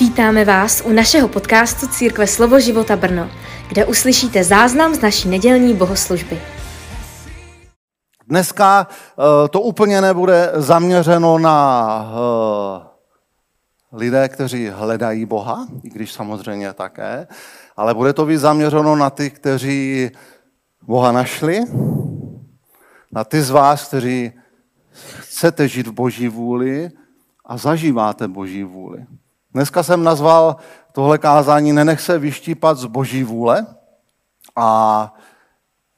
Vítáme vás u našeho podcastu Církve Slovo života Brno, kde uslyšíte záznam z naší nedělní bohoslužby. Dneska eh, to úplně nebude zaměřeno na eh, lidé, kteří hledají Boha, i když samozřejmě také, ale bude to víc zaměřeno na ty, kteří Boha našli, na ty z vás, kteří chcete žít v Boží vůli a zažíváte Boží vůli. Dneska jsem nazval tohle kázání Nenech se vyštípat z Boží vůle a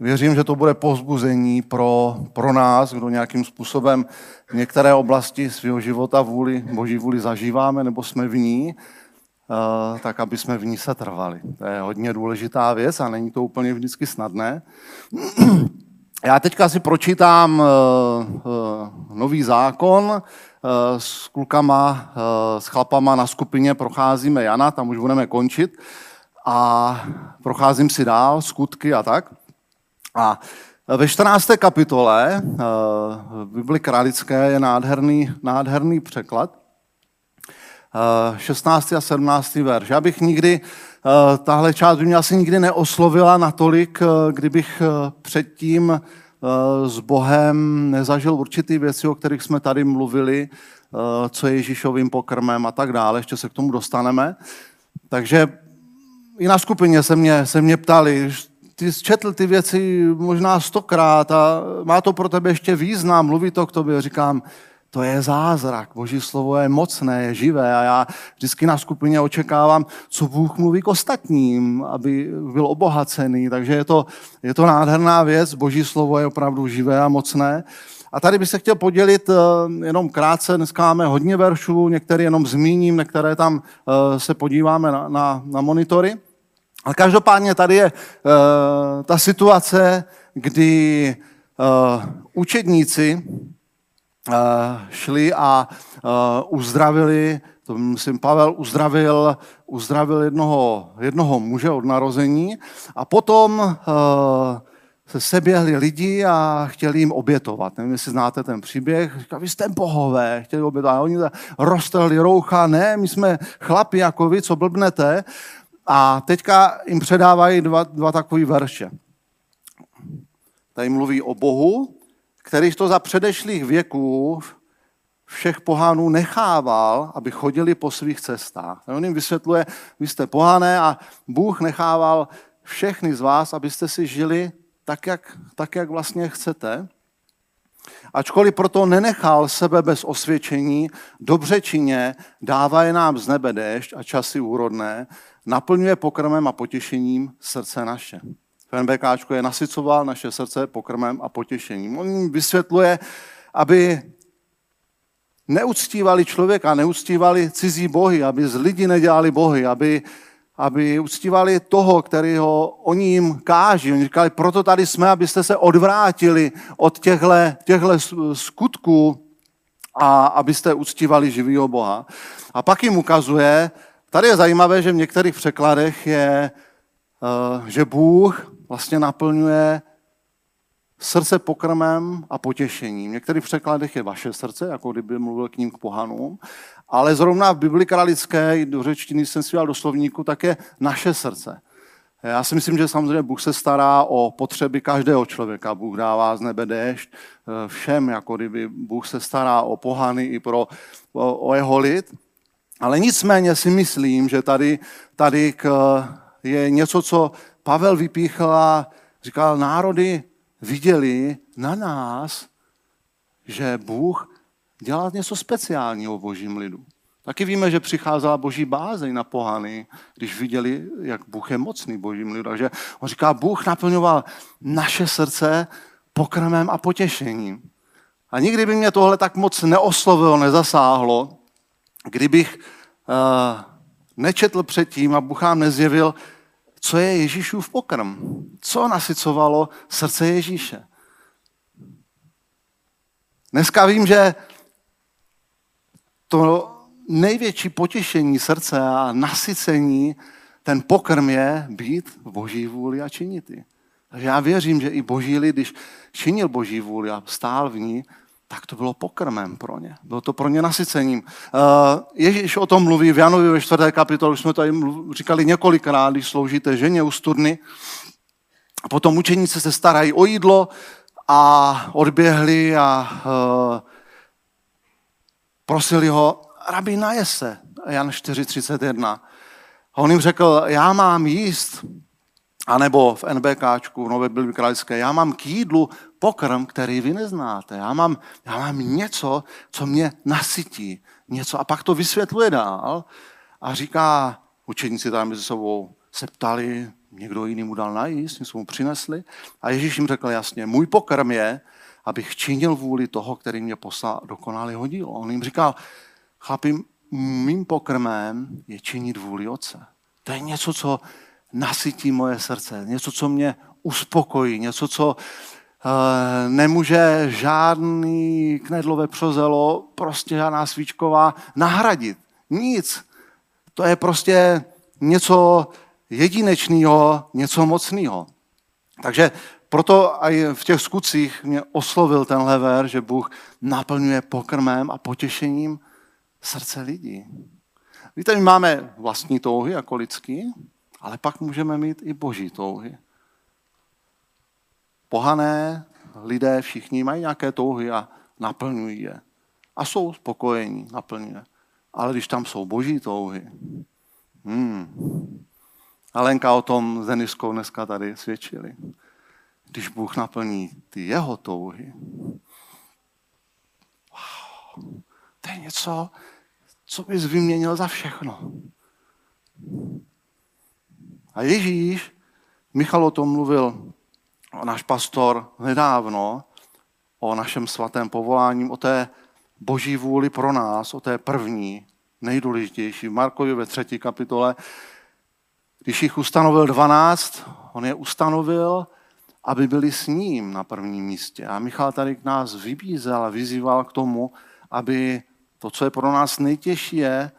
věřím, že to bude povzbuzení pro, pro nás, kdo nějakým způsobem v některé oblasti svého života vůli, Boží vůli zažíváme nebo jsme v ní, eh, tak aby jsme v ní se trvali. To je hodně důležitá věc a není to úplně vždycky snadné. Já teďka si pročítám eh, eh, nový zákon, s klukama, eh, s chlapama na skupině procházíme Jana, tam už budeme končit. A procházím si dál, skutky a tak. A ve 14. kapitole eh, Bibli Králické je nádherný, nádherný překlad. 16. a 17. verš. Já bych nikdy, tahle část by mě asi nikdy neoslovila natolik, kdybych předtím Eh, s Bohem nezažil určitý věci, o kterých jsme tady mluvili, eh, co je Ježíšovým pokrmem a tak dále, ještě se k tomu dostaneme. Takže i na skupině se mě, se mě ptali, ty jsi četl ty věci možná stokrát a má to pro tebe ještě význam, mluví to k tobě. Říkám, to je zázrak. Boží slovo je mocné, je živé a já vždycky na skupině očekávám, co Bůh mluví k ostatním, aby byl obohacený. Takže je to, je to nádherná věc. Boží slovo je opravdu živé a mocné. A tady bych se chtěl podělit eh, jenom krátce, dneska máme hodně veršů, některé jenom zmíním, některé tam eh, se podíváme na, na, na monitory. Ale každopádně tady je uh, ta situace, kdy učedníci šli a uzdravili, to myslím, Pavel uzdravil, uzdravil jednoho, jednoho muže od narození a potom se seběhli lidi a chtěli jim obětovat. Nevím, jestli znáte ten příběh. Říkali, vy jste bohové, chtěli obětovat. A oni roztrhli roucha, ne, my jsme chlapi jako vy, co blbnete. A teďka jim předávají dva, dva takové verše. Tady mluví o Bohu, který to za předešlých věků všech pohánů nechával, aby chodili po svých cestách. On jim vysvětluje, vy jste pohané a Bůh nechával všechny z vás, abyste si žili tak, jak, tak, jak vlastně chcete. Ačkoliv proto nenechal sebe bez osvědčení, dobře čině, dává je nám z nebe déšť a časy úrodné, naplňuje pokrmem a potěšením srdce naše. FNBK je nasycoval naše srdce pokrmem a potěšením. On jim vysvětluje, aby neuctívali člověka, neuctívali cizí bohy, aby z lidí nedělali bohy, aby, aby uctívali toho, kterého oni jim káží. Oni říkali, proto tady jsme, abyste se odvrátili od těchto skutků a abyste uctívali živého Boha. A pak jim ukazuje, tady je zajímavé, že v některých překladech je, eh, že Bůh vlastně naplňuje srdce pokrmem a potěšením. V některých překladech je vaše srdce, jako kdyby mluvil k ním k pohanům, ale zrovna v Bibli kralické, do řečtiny jsem si do slovníku, tak je naše srdce. Já si myslím, že samozřejmě Bůh se stará o potřeby každého člověka. Bůh dává z nebe déšť eh, všem, jako kdyby Bůh se stará o pohany i pro, o, o jeho lid. Ale nicméně si myslím, že tady, tady k, je něco, co Pavel vypíchl a říkal, národy viděli na nás, že Bůh dělá něco speciálního v božím lidu. Taky víme, že přicházela boží bázeň na pohany, když viděli, jak Bůh je mocný božím lidu. Takže on říká, Bůh naplňoval naše srdce pokrmem a potěšením. A nikdy by mě tohle tak moc neoslovilo, nezasáhlo, kdybych uh, nečetl předtím a Bůh nám nezjevil, co je Ježíšův pokrm. Co nasycovalo srdce Ježíše. Dneska vím, že to největší potěšení srdce a nasycení, ten pokrm je být v boží vůli a činit ji. Takže já věřím, že i boží lid, když činil boží vůli a stál v ní, tak to bylo pokrmem pro ně. Bylo to pro ně nasycením. Eh, Ježíš o tom mluví v Janovi ve čtvrté kapitole, už jsme to říkali několikrát, když sloužíte ženě u studny. Potom učeníci se starají o jídlo a odběhli a uh, prosili ho, rabi, naje se. Jan 4.31. On jim řekl, já mám jíst, anebo v NBKčku, v Nové Bibli já mám k jídlu pokrm, který vy neznáte. Já mám, já mám něco, co mě nasytí. Něco. A pak to vysvětluje dál a říká, učeníci tam mezi sebou se ptali, někdo jiný mu dal najíst, něco mu přinesli. A Ježíš jim řekl jasně, můj pokrm je, abych činil vůli toho, který mě poslal dokonalého dílo. On jim říkal, chlapi, mým pokrmem je činit vůli Otce. To je něco, co nasytí moje srdce, něco, co mě uspokojí, něco, co nemůže žádný knedlové přozelo, prostě žádná svíčková nahradit. Nic. To je prostě něco jedinečného, něco mocného. Takže proto i v těch skutcích mě oslovil tenhle ver, že Bůh naplňuje pokrmem a potěšením srdce lidí. Víte, my máme vlastní touhy jako lidský, ale pak můžeme mít i boží touhy. Pohané lidé všichni mají nějaké touhy a naplňují je. A jsou spokojení, naplňuje. Ale když tam jsou boží touhy, hmm. Alenka o tom s Deniskou dneska tady svědčili. Když Bůh naplní ty jeho touhy, wow, to je něco, co bys vyměnil za všechno. A Ježíš, Michal o tom mluvil, náš pastor nedávno, o našem svatém povolání, o té boží vůli pro nás, o té první, nejdůležitější. V Markovi ve třetí kapitole, když jich ustanovil dvanáct, on je ustanovil, aby byli s ním na prvním místě. A Michal tady k nás vybízel a vyzýval k tomu, aby to, co je pro nás nejtěžší, je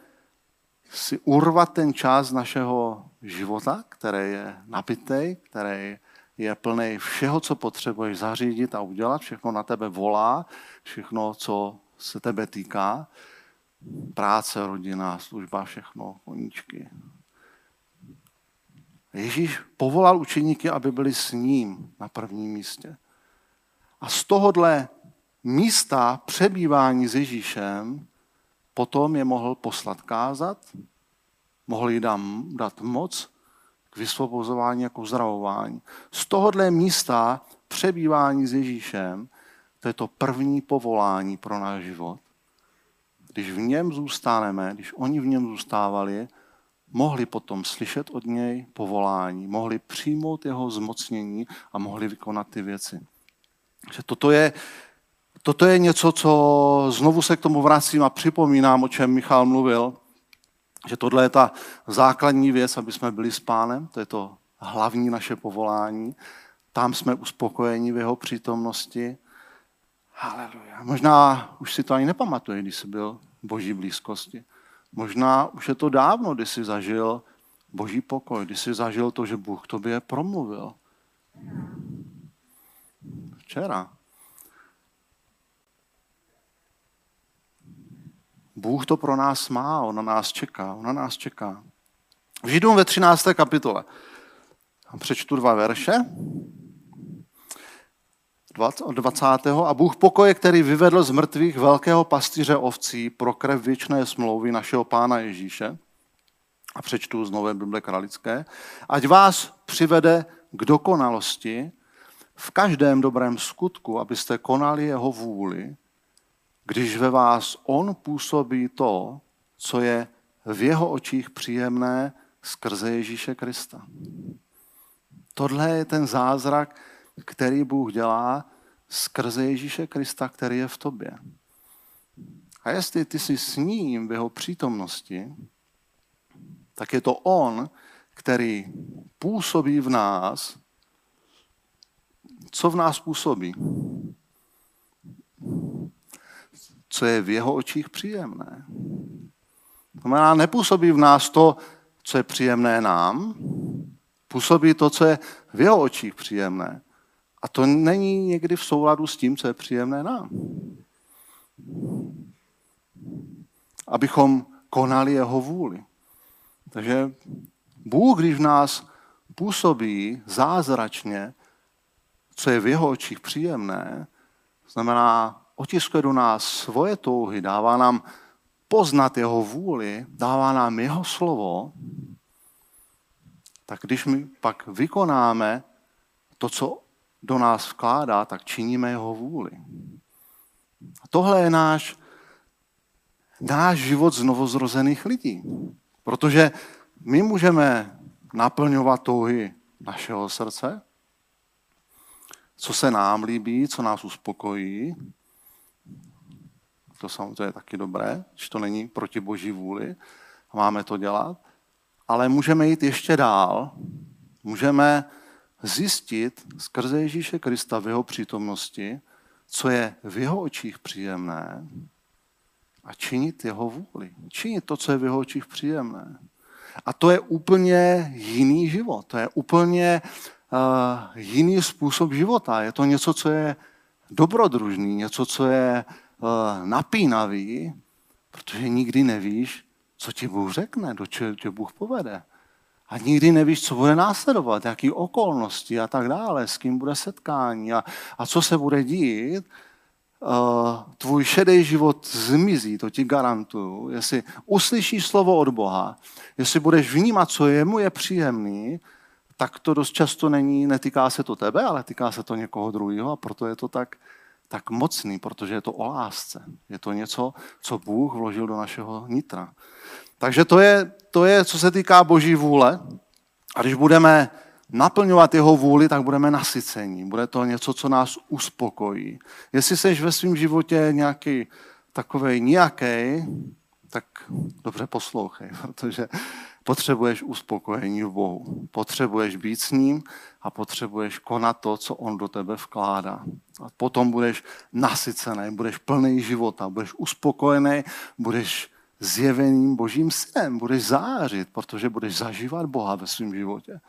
si urvat ten čas našeho života, který je napitej, který je plný všeho, co potřebuješ zařídit a udělat, všechno na tebe volá, všechno, co se tebe týká, práce, rodina, služba, všechno, koníčky. Ježíš povolal učeníky, aby byli s ním na prvním místě. A z tohohle místa přebývání s Ježíšem potom je mohl poslat kázat, mohl jí dát moc vysvobozování a k uzdravování. Z tohohle místa přebývání s Ježíšem, to je to první povolání pro náš život. Když v něm zůstaneme, když oni v něm zůstávali, mohli potom slyšet od něj povolání, mohli přijmout jeho zmocnění a mohli vykonat ty věci. Že toto je Toto je něco, co znovu se k tomu vracím a připomínám, o čem Michal mluvil, že tohle je ta základní věc, aby jsme byli s pánem, to je to hlavní naše povolání. Tam jsme uspokojeni v jeho přítomnosti. Haleluja. Možná už si to ani nepamatuje, když jsi byl v boží blízkosti. Možná už je to dávno, kdy jsi zažil boží pokoj, kdy jsi zažil to, že Bůh k tobě promluvil. Včera. Bůh to pro nás má, on na nás čeká, on na nás čeká. V Židům ve 13. kapitole. Přečtu dva verše. 20. A Bůh pokoje, který vyvedl z mrtvých velkého pastýře ovcí pro krev věčné smlouvy našeho pána Ježíše, a přečtu z Nové Bible Kralické, ať vás přivede k dokonalosti v každém dobrém skutku, abyste konali jeho vůli, když ve vás on působí to, co je v jeho očích příjemné skrze Ježíše Krista. Tohle je ten zázrak, který Bůh dělá skrze Ježíše Krista, který je v tobě. A jestli ty jsi s ním v jeho přítomnosti, tak je to on, který působí v nás. Co v nás působí? Co je v jeho očích příjemné. To znamená, nepůsobí v nás to, co je příjemné nám, působí to, co je v jeho očích příjemné. A to není někdy v souladu s tím, co je příjemné nám. Abychom konali jeho vůli. Takže Bůh, když v nás působí zázračně, co je v jeho očích příjemné, znamená, otiskuje do nás svoje touhy, dává nám poznat jeho vůli, dává nám jeho slovo, tak když my pak vykonáme to, co do nás vkládá, tak činíme jeho vůli. A tohle je náš, náš život znovozrozených lidí. Protože my můžeme naplňovat touhy našeho srdce, co se nám líbí, co nás uspokojí. To samozřejmě je taky dobré, že to není proti boží vůli. Máme to dělat. Ale můžeme jít ještě dál. Můžeme zjistit skrze Ježíše Krista v jeho přítomnosti, co je v jeho očích příjemné a činit jeho vůli. Činit to, co je v jeho očích příjemné. A to je úplně jiný život. To je úplně uh, jiný způsob života. Je to něco, co je dobrodružný, něco, co je uh, napínavý, protože nikdy nevíš, co ti Bůh řekne, do čeho tě Bůh povede. A nikdy nevíš, co bude následovat, jaký okolnosti a tak dále, s kým bude setkání a, a co se bude dít. Uh, tvůj šedý život zmizí, to ti garantuju. Jestli uslyšíš slovo od Boha, jestli budeš vnímat, co jemu je příjemný, tak to dost často není, netýká se to tebe, ale týká se to někoho druhého a proto je to tak, tak mocný, protože je to o lásce. Je to něco, co Bůh vložil do našeho nitra. Takže to je, to je, co se týká Boží vůle. A když budeme naplňovat jeho vůli, tak budeme nasycení. Bude to něco, co nás uspokojí. Jestli jsi ve svém životě nějaký takový nějaký, tak dobře poslouchej, protože potřebuješ uspokojení v Bohu. Potřebuješ být s ním a potřebuješ konat to, co on do tebe vkládá. A potom budeš nasycený, budeš plný života, budeš uspokojený, budeš zjeveným božím synem. Budeš zářit, protože budeš zažívat Boha ve svém životě.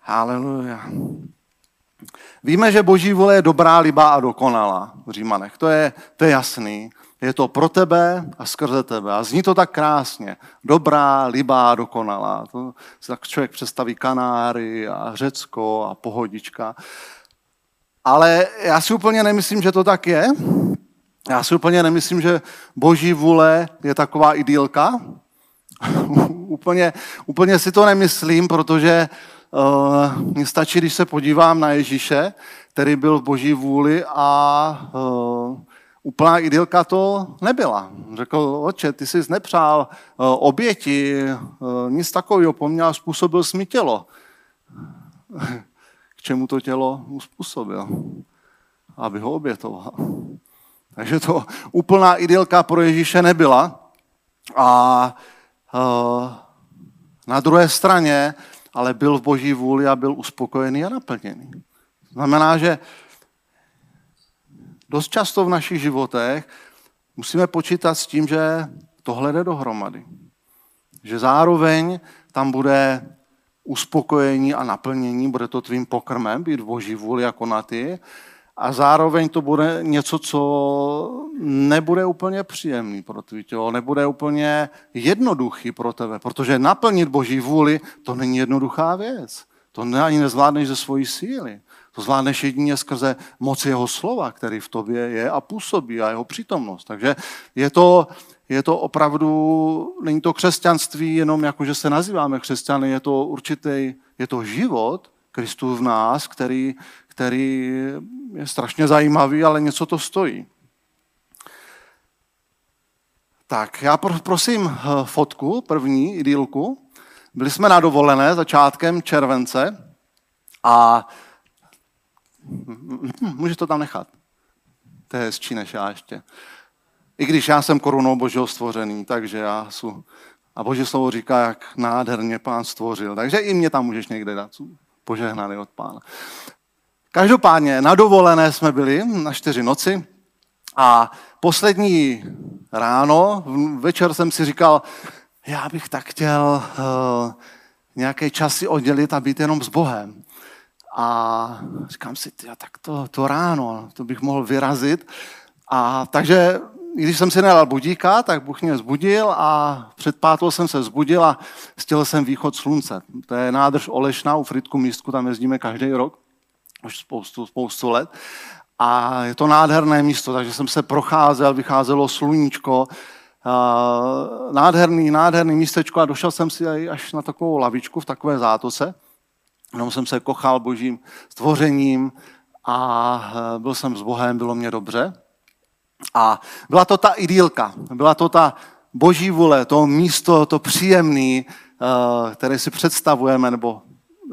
Haleluja. Víme, že boží vůle je dobrá, libá a dokonalá v Římanech. To je, to je jasný. Je to pro tebe a skrze tebe. A zní to tak krásně. Dobrá, libá, dokonalá. To si tak člověk představí Kanáry a Řecko a pohodička. Ale já si úplně nemyslím, že to tak je. Já si úplně nemyslím, že boží vůle je taková idylka. úplně, úplně si to nemyslím, protože uh, mně stačí, když se podívám na Ježíše, který byl v boží vůli a uh, úplná idylka to nebyla. Řekl, oče, ty jsi nepřál uh, oběti, uh, nic takového po mně způsobil mi tělo. K čemu to tělo uspůsobil? Aby ho obětoval. Takže to úplná idylka pro Ježíše nebyla. A uh, na druhé straně ale byl v boží vůli a byl uspokojený a naplněný. Znamená, že dost často v našich životech musíme počítat s tím, že tohle jde dohromady. Že zároveň tam bude uspokojení a naplnění, bude to tvým pokrmem, být boží vůli jako na ty, a zároveň to bude něco, co nebude úplně příjemný pro tvý tělo, nebude úplně jednoduchý pro tebe, protože naplnit Boží vůli, to není jednoduchá věc. To ani nezvládneš ze svojí síly. To zvládneš jedině skrze moc jeho slova, který v tobě je a působí a jeho přítomnost. Takže je to, je to opravdu, není to křesťanství jenom jako, že se nazýváme křesťany, je to určitý, je to život Kristův v nás, který, který je strašně zajímavý, ale něco to stojí. Tak, já prosím eh, fotku, první idylku. Byli jsme na dovolené začátkem července a můžeš to tam nechat. To je hezčí než já ještě. I když já jsem korunou božího stvořený, takže já jsem... A boží slovo říká, jak nádherně pán stvořil. Takže i mě tam můžeš někde dát. Požehnaný od pána. Každopádně na dovolené jsme byli na čtyři noci a poslední ráno, večer jsem si říkal, já bych tak chtěl uh, nějaké časy oddělit a být jenom s Bohem. A říkám si, tyjo, tak to, to ráno, to bych mohl vyrazit A takže když jsem si nedal budíka, tak Bůh mě zbudil a před pátou jsem se zbudil a stěl jsem východ slunce. To je nádrž Olešna u Fritku místku, tam jezdíme každý rok, už spoustu, spoustu let. A je to nádherné místo, takže jsem se procházel, vycházelo sluníčko, nádherný, nádherný místečko a došel jsem si až na takovou lavičku v takové zátoce. Jenom jsem se kochal božím stvořením a e, byl jsem s Bohem, bylo mě dobře. A byla to ta idylka, byla to ta boží vůle, to místo, to příjemné, eh, které si představujeme, nebo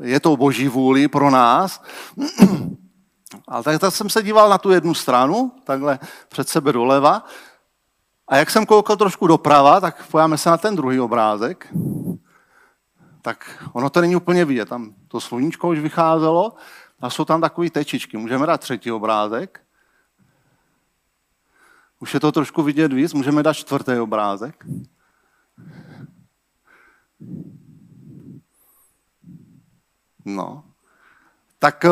je to boží vůli pro nás. Ale tak, tak jsem se díval na tu jednu stranu, takhle před sebe doleva. A jak jsem koukal trošku doprava, tak pojáme se na ten druhý obrázek. Tak ono to není úplně vidět. Tam to sluníčko už vycházelo a jsou tam takové tečičky. Můžeme dát třetí obrázek. Už je to trošku vidět víc, můžeme dát čtvrtý obrázek. No. Tak eh,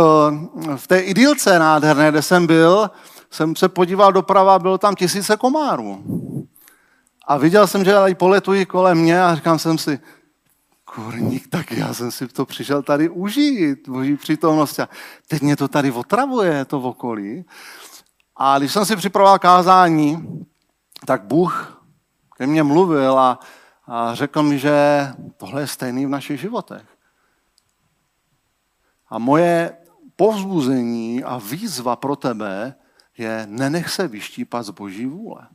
v té idylce nádherné, kde jsem byl, jsem se podíval doprava, bylo tam tisíce komárů. A viděl jsem, že tady poletují kolem mě a říkám jsem si, kurník, tak já jsem si to přišel tady užít, boží přítomnost. A teď mě to tady otravuje, to v okolí. A když jsem si připravoval kázání, tak Bůh ke mně mluvil a, a řekl mi, že tohle je stejný v našich životech. A moje povzbuzení a výzva pro tebe je nenech se vyštípat z boží vůle.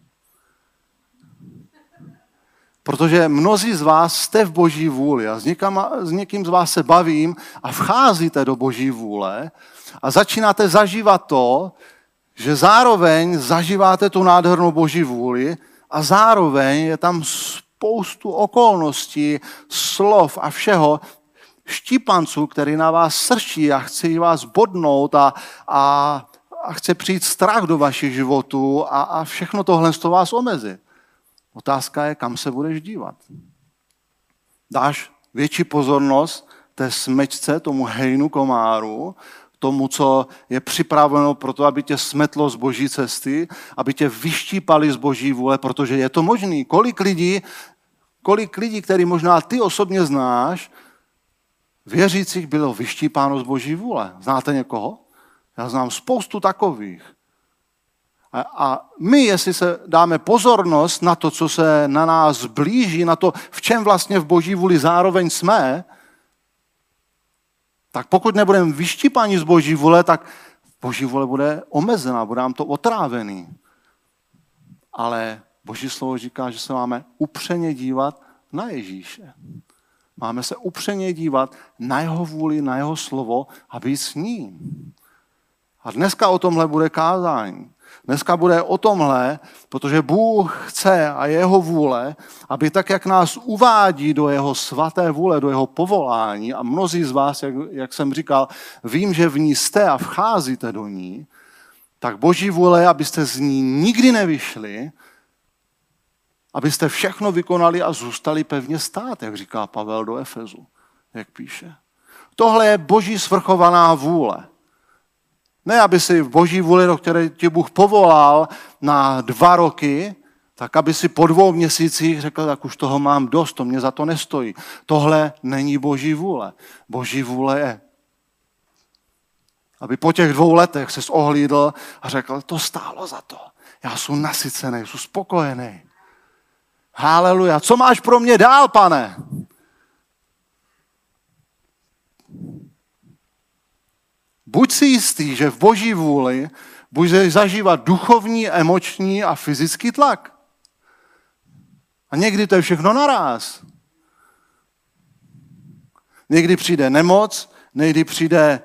Protože mnozí z vás jste v boží vůli a s, někým, s někým z vás se bavím a vcházíte do boží vůle a začínáte zažívat to, že zároveň zažíváte tu nádhernou boží vůli a zároveň je tam spoustu okolností, slov a všeho, štípanců, který na vás srčí a chce vás bodnout a, a, a chce přijít strach do vašich životů a, a všechno tohle z toho vás omezit. Otázka je, kam se budeš dívat. Dáš větší pozornost té smečce, tomu hejnu komáru, tomu, co je připraveno pro to, aby tě smetlo z boží cesty, aby tě vyštípali z boží vůle, protože je to možný. Kolik lidí, kolik lidí, který možná ty osobně znáš, věřících bylo vyštípáno z boží vůle. Znáte někoho? Já znám spoustu takových. A, my, jestli se dáme pozornost na to, co se na nás blíží, na to, v čem vlastně v boží vůli zároveň jsme, tak pokud nebudeme vyštípaní z boží vůle, tak boží vůle bude omezená, bude nám to otrávený. Ale boží slovo říká, že se máme upřeně dívat na Ježíše. Máme se upřeně dívat na jeho vůli, na jeho slovo a být s ním. A dneska o tomhle bude kázání. Dneska bude o tomhle, protože Bůh chce a jeho vůle, aby tak, jak nás uvádí do jeho svaté vůle, do jeho povolání, a mnozí z vás, jak, jak jsem říkal, vím, že v ní jste a vcházíte do ní, tak boží vůle, abyste z ní nikdy nevyšli, abyste všechno vykonali a zůstali pevně stát, jak říká Pavel do Efezu, jak píše. Tohle je boží svrchovaná vůle. Ne, aby si v boží vůli, do které tě Bůh povolal na dva roky, tak aby si po dvou měsících řekl, tak už toho mám dost, to mě za to nestojí. Tohle není boží vůle. Boží vůle je, aby po těch dvou letech se ohlídl a řekl, to stálo za to. Já jsem nasycený, jsem spokojený. Haleluja. Co máš pro mě dál, pane? Buď si jistý, že v boží vůli budeš zažívat duchovní, emoční a fyzický tlak. A někdy to je všechno naraz. Někdy přijde nemoc, někdy přijde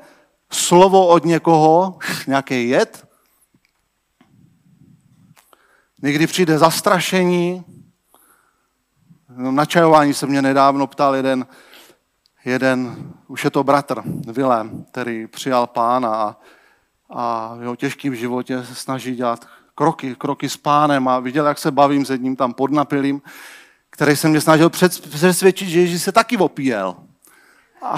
slovo od někoho, nějaký jed. Někdy přijde zastrašení. Na čajování se mě nedávno ptal jeden jeden, už je to bratr Vilém, který přijal pána a, a v jeho těžkém životě se snaží dělat kroky, kroky s pánem a viděl, jak se bavím s jedním tam podnapilým, který se mě snažil přesvědčit, že Ježíš se taky opíjel. A,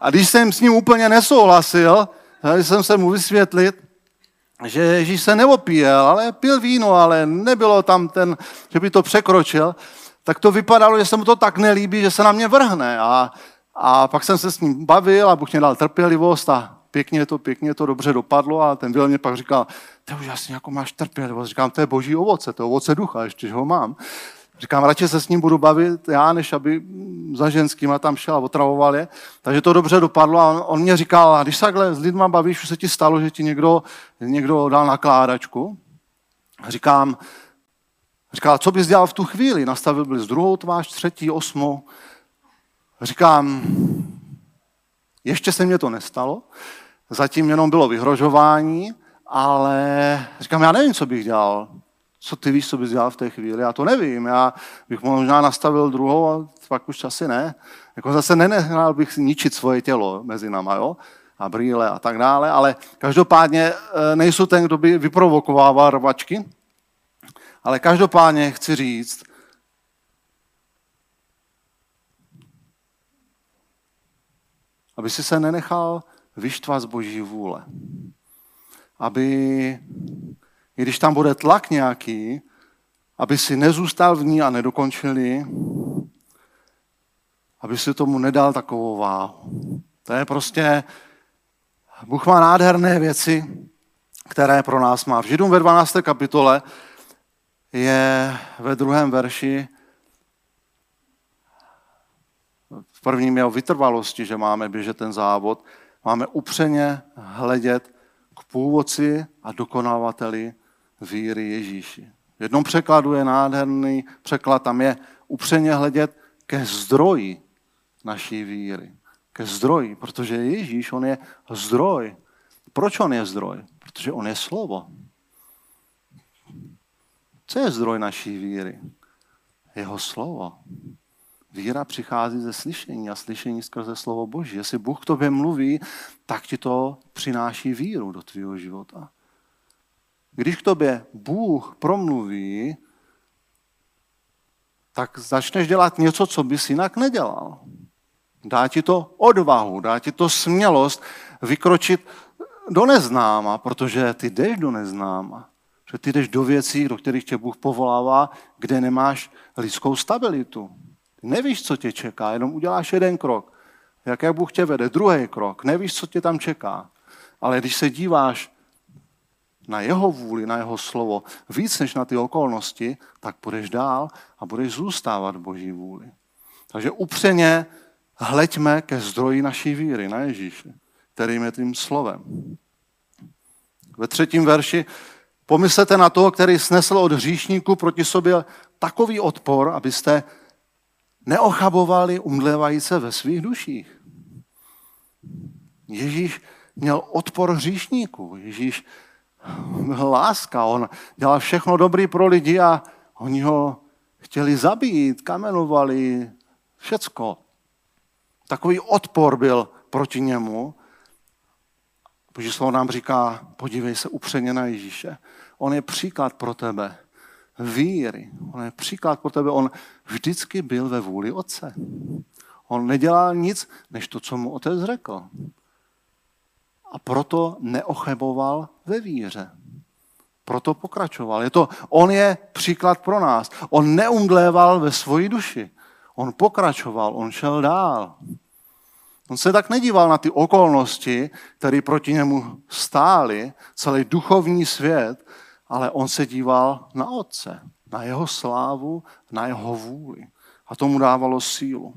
a když jsem s ním úplně nesouhlasil, tak jsem se mu vysvětlit, že Ježíš se neopíjel, ale pil víno, ale nebylo tam ten, že by to překročil, tak to vypadalo, že se mu to tak nelíbí, že se na mě vrhne. A, a pak jsem se s ním bavil a Bůh mě dal trpělivost a pěkně to, pěkně to dobře dopadlo a ten Vil mě pak říkal, to už asi jako máš trpělivost. Říkám, to je boží ovoce, to je ovoce ducha, ještě, ho mám. Říkám, radši se s ním budu bavit já, než aby za ženskýma tam šel a otravoval je. Takže to dobře dopadlo a on, on mě říkal, a když se takhle s lidma bavíš, už se ti stalo, že ti někdo, někdo dal nakládačku. Říkám, říkal, co bys dělal v tu chvíli? Nastavil bys druhou tvář, třetí, osmou. Říkám, ještě se mě to nestalo, zatím jenom bylo vyhrožování, ale říkám, já nevím, co bych dělal co ty víš, co bys dělal v té chvíli? Já to nevím. Já bych možná nastavil druhou a pak už asi ne. Jako zase nenechal bych ničit svoje tělo mezi náma, jo? a brýle a tak dále, ale každopádně e, nejsou ten, kdo by vyprovokovával rvačky, ale každopádně chci říct, aby si se nenechal vyštvat z boží vůle. Aby i když tam bude tlak nějaký, aby si nezůstal v ní a nedokončil ji, aby si tomu nedal takovou váhu. To je prostě, Bůh má nádherné věci, které pro nás má. V Židům ve 12. kapitole je ve druhém verši v prvním je o vytrvalosti, že máme běžet ten závod, máme upřeně hledět k původci a dokonavateli víry Ježíši. V jednom překladu je nádherný překlad, tam je upřeně hledět ke zdroji naší víry. Ke zdroji, protože Ježíš, on je zdroj. Proč on je zdroj? Protože on je slovo. Co je zdroj naší víry? Jeho slovo. Víra přichází ze slyšení a slyšení skrze slovo Boží. Jestli Bůh k tobě mluví, tak ti to přináší víru do tvého života. Když k tobě Bůh promluví, tak začneš dělat něco, co bys jinak nedělal. Dá ti to odvahu, dá ti to smělost vykročit do neznáma, protože ty jdeš do neznáma. Že ty jdeš do věcí, do kterých tě Bůh povolává, kde nemáš lidskou stabilitu. Nevíš, co tě čeká, jenom uděláš jeden krok. Jak Bůh tě vede, druhý krok, nevíš, co tě tam čeká. Ale když se díváš na jeho vůli, na jeho slovo, víc než na ty okolnosti, tak budeš dál a budeš zůstávat v boží vůli. Takže upřeně hleďme ke zdroji naší víry, na Ježíše, kterým je tím slovem. Ve třetím verši pomyslete na toho, který snesl od hříšníků proti sobě takový odpor, abyste neochabovali umdlevajíce ve svých duších. Ježíš měl odpor hříšníků. Ježíš láska. On dělal všechno dobrý pro lidi a oni ho chtěli zabít, kamenovali, všecko. Takový odpor byl proti němu. Boží slovo nám říká, podívej se upřeně na Ježíše. On je příklad pro tebe víry. On je příklad pro tebe. On vždycky byl ve vůli Otce. On nedělal nic, než to, co mu Otec řekl a proto neocheboval ve víře. Proto pokračoval. Je to, on je příklad pro nás. On neumdléval ve svoji duši. On pokračoval, on šel dál. On se tak nedíval na ty okolnosti, které proti němu stály, celý duchovní svět, ale on se díval na Otce, na jeho slávu, na jeho vůli. A tomu dávalo sílu.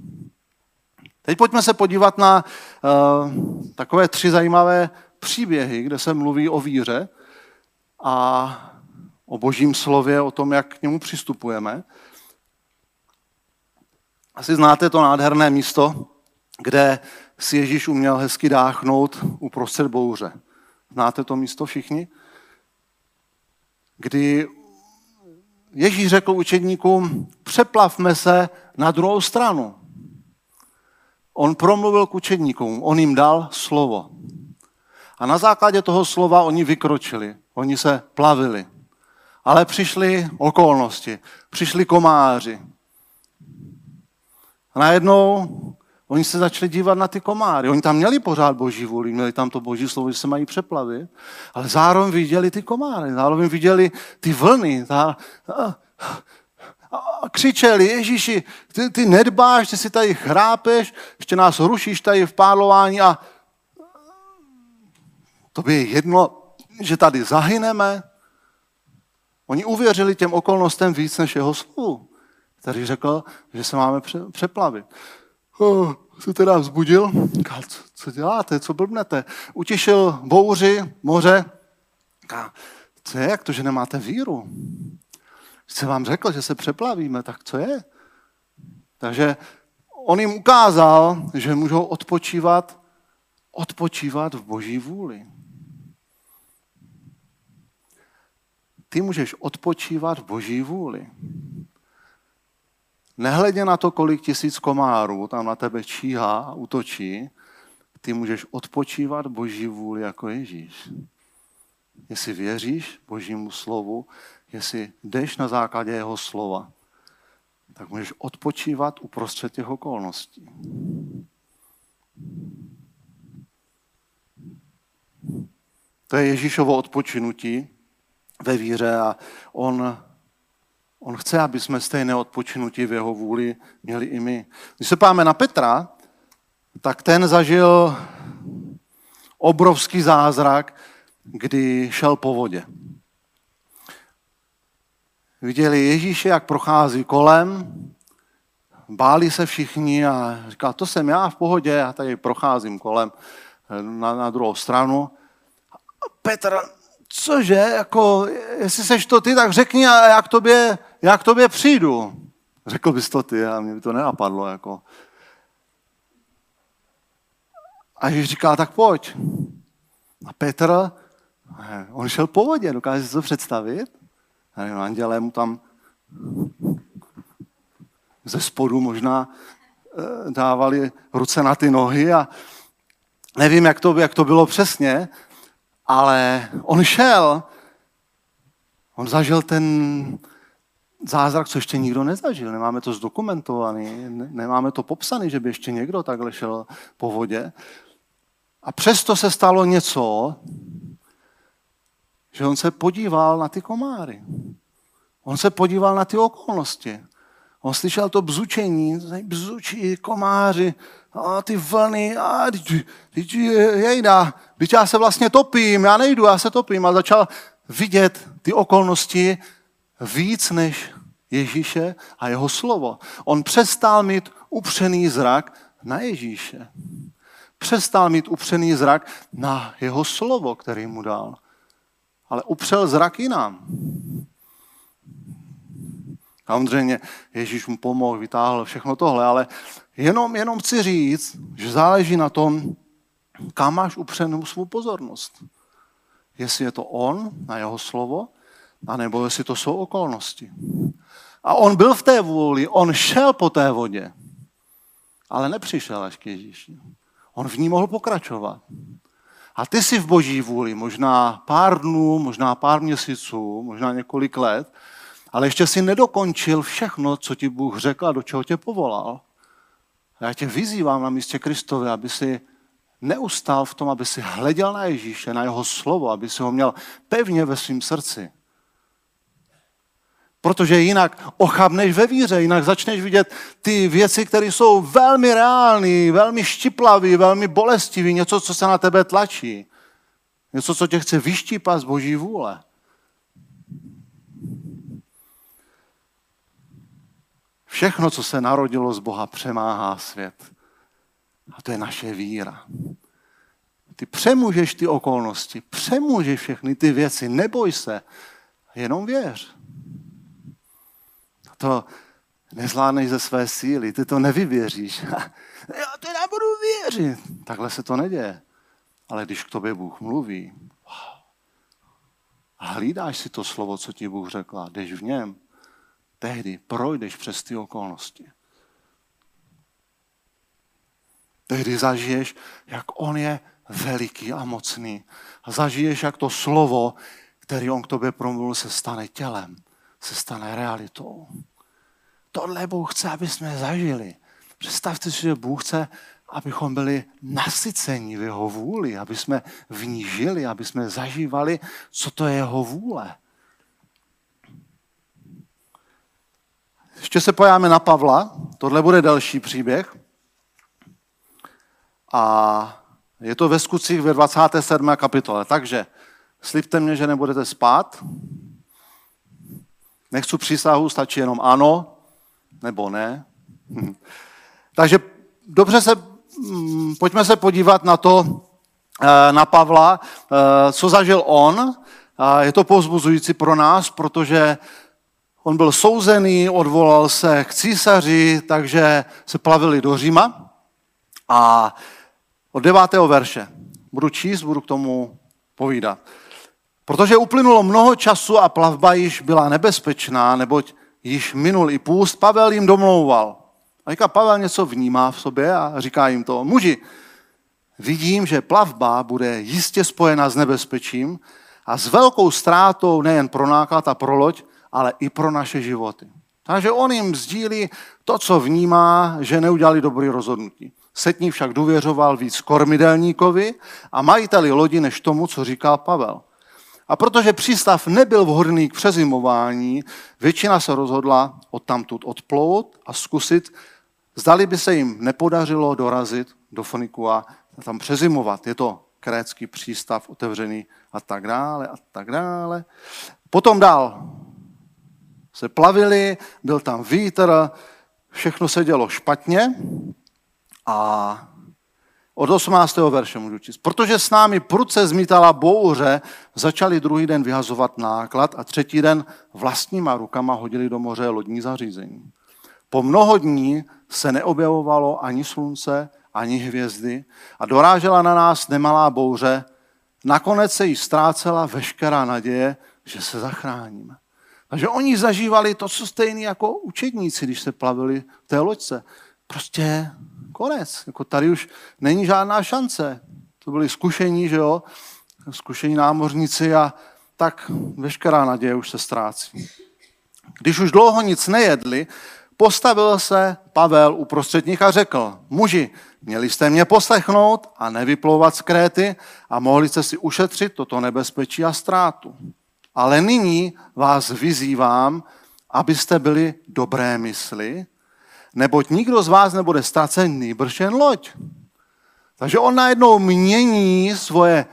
Teď pojďme se podívat na uh, takové tři zajímavé příběhy, kde se mluví o víře a o božím slově, o tom, jak k němu přistupujeme. Asi znáte to nádherné místo, kde si Ježíš uměl hezky dáchnout uprostřed bouře. Znáte to místo všichni? Kdy Ježíš řekl učedníkům, přeplavme se na druhou stranu. On promluvil k učedníkům, on jim dal slovo. A na základě toho slova oni vykročili, oni se plavili. Ale přišly okolnosti, přišli komáři. A najednou Oni se začali dívat na ty komáry. Oni tam měli pořád boží vůli, měli tam to boží slovo, že se mají přeplavit, ale zároveň viděli ty komáry, zároveň viděli ty vlny. Ta, a, a křičeli, Ježíši, ty, ty nedbáš, ty si tady chrápeš, ještě nás rušíš tady v pádlování a to by je jedno, že tady zahyneme. Oni uvěřili těm okolnostem víc než jeho slovu, který řekl, že se máme přeplavit oh, se teda vzbudil, říkal, co, co děláte, co blbnete. Utěšil bouři, moře. Říká, co je, jak to, že nemáte víru? Jste vám řekl, že se přeplavíme, tak co je? Takže on jim ukázal, že můžou odpočívat, odpočívat v boží vůli. Ty můžeš odpočívat v boží vůli. Nehledě na to, kolik tisíc komárů tam na tebe číhá a útočí, ty můžeš odpočívat Boží vůli jako Ježíš. Jestli věříš Božímu slovu, jestli jdeš na základě jeho slova, tak můžeš odpočívat uprostřed těch okolností. To je Ježíšovo odpočinutí ve víře a on On chce, aby jsme stejné odpočinutí v jeho vůli měli i my. Když se páme na Petra, tak ten zažil obrovský zázrak, kdy šel po vodě. Viděli Ježíše, jak prochází kolem, báli se všichni a říkal, to jsem já v pohodě, já tady procházím kolem na, na druhou stranu. A Petr, cože, jako, jestli seš to ty, tak řekni a já k tobě já k tobě přijdu. Řekl bys to ty a mě by to nenapadlo. Jako. A Ježíš říká, tak pojď. A Petr, on šel po vodě, dokáže si to představit? A nevím, andělé mu tam ze spodu možná eh, dávali ruce na ty nohy a nevím, jak to, jak to bylo přesně, ale on šel, on zažil ten, zázrak, co ještě nikdo nezažil. Nemáme to zdokumentovaný, nemáme to popsaný, že by ještě někdo takhle šel po vodě. A přesto se stalo něco, že on se podíval na ty komáry. On se podíval na ty okolnosti. On slyšel to bzučení, bzučí komáři, a ty vlny, a jejda, teď já se vlastně topím, já nejdu, já se topím. A začal vidět ty okolnosti, víc než Ježíše a jeho slovo. On přestal mít upřený zrak na Ježíše. Přestal mít upřený zrak na jeho slovo, který mu dal. Ale upřel zrak jinam. Samozřejmě Ježíš mu pomohl, vytáhl všechno tohle, ale jenom, jenom chci říct, že záleží na tom, kam máš upřenou svou pozornost. Jestli je to on, na jeho slovo, anebo jestli to jsou okolnosti. A on byl v té vůli, on šel po té vodě, ale nepřišel až k Ježíši. On v ní mohl pokračovat. A ty jsi v boží vůli, možná pár dnů, možná pár měsíců, možná několik let, ale ještě si nedokončil všechno, co ti Bůh řekl a do čeho tě povolal. A já tě vyzývám na místě Kristove, aby si neustál v tom, aby si hleděl na Ježíše, na jeho slovo, aby si ho měl pevně ve svém srdci. Protože jinak ochabneš ve víře, jinak začneš vidět ty věci, které jsou velmi reální, velmi štiplavé, velmi bolestivé, něco, co se na tebe tlačí. Něco, co tě chce vyštípat z boží vůle. Všechno, co se narodilo z Boha, přemáhá svět. A to je naše víra. Ty přemůžeš ty okolnosti, přemůžeš všechny ty věci, neboj se, jenom věř to nezvládneš ze své síly, ty to nevyvěříš. Já teda budu věřit. Takhle se to neděje. Ale když k tobě Bůh mluví, a hlídáš si to slovo, co ti Bůh řekl, a jdeš v něm, tehdy projdeš přes ty okolnosti. Tehdy zažiješ, jak On je veliký a mocný. A zažiješ, jak to slovo, který On k tobě promluvil, se stane tělem, se stane realitou. Tohle Bůh chce, aby jsme zažili. Představte si, že Bůh chce, abychom byli nasyceni v jeho vůli, aby jsme v ní žili, aby jsme zažívali, co to je jeho vůle. Ještě se pojáme na Pavla, tohle bude další příběh. A je to ve skutcích ve 27. kapitole. Takže slibte mě, že nebudete spát. Nechci přísahu, stačí jenom ano nebo ne. Takže dobře se, mm, pojďme se podívat na to, eh, na Pavla, eh, co zažil on. Je to povzbuzující pro nás, protože on byl souzený, odvolal se k císaři, takže se plavili do Říma. A od devátého verše budu číst, budu k tomu povídat. Protože uplynulo mnoho času a plavba již byla nebezpečná, neboť již minul i půst, Pavel jim domlouval. A říká, Pavel něco vnímá v sobě a říká jim to, muži, vidím, že plavba bude jistě spojena s nebezpečím a s velkou ztrátou nejen pro náklad a pro loď, ale i pro naše životy. Takže on jim sdílí to, co vnímá, že neudělali dobrý rozhodnutí. Setní však důvěřoval víc kormidelníkovi a majiteli lodi než tomu, co říkal Pavel. A protože přístav nebyl vhodný k přezimování, většina se rozhodla odtamtud odplout a zkusit, zdali by se jim nepodařilo dorazit do Foniku a tam přezimovat. Je to krécký přístav otevřený a tak dále a tak dále. Potom dál se plavili, byl tam vítr, všechno se dělo špatně a od 18. verše můžu číst. Protože s námi pruce zmítala bouře, začali druhý den vyhazovat náklad a třetí den vlastníma rukama hodili do moře lodní zařízení. Po mnoho dní se neobjevovalo ani slunce, ani hvězdy a dorážela na nás nemalá bouře. Nakonec se jí ztrácela veškerá naděje, že se zachráníme. Takže oni zažívali to, co stejný jako učedníci, když se plavili v té loďce. Prostě konec. Jako tady už není žádná šance. To byli zkušení, že jo? Zkušení námořníci a tak veškerá naděje už se ztrácí. Když už dlouho nic nejedli, postavil se Pavel uprostřed nich a řekl, muži, měli jste mě poslechnout a nevyplouvat z Kréty a mohli jste si ušetřit toto nebezpečí a ztrátu. Ale nyní vás vyzývám, abyste byli dobré mysli, neboť nikdo z vás nebude ztracen, nýbrž jen loď. Takže on najednou mění svoje,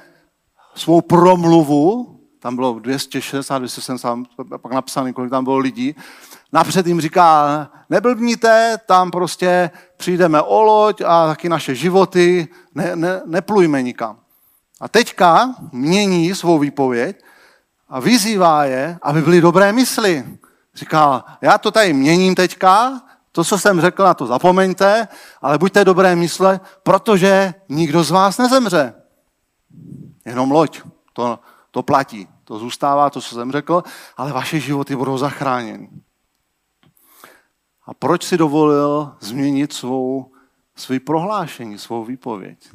svou promluvu, tam bylo 260, 270, pak napsaný, kolik tam bylo lidí, napřed jim říká, neblbníte, tam prostě přijdeme o loď a taky naše životy, ne, ne, neplujme nikam. A teďka mění svou výpověď a vyzývá je, aby byli dobré mysli. Říká, já to tady měním teďka, to, co jsem řekl, na to zapomeňte, ale buďte dobré mysle, protože nikdo z vás nezemře. Jenom loď, to, to platí, to zůstává, to, co jsem řekl, ale vaše životy budou zachráněny. A proč si dovolil změnit svou, svůj prohlášení, svou výpověď?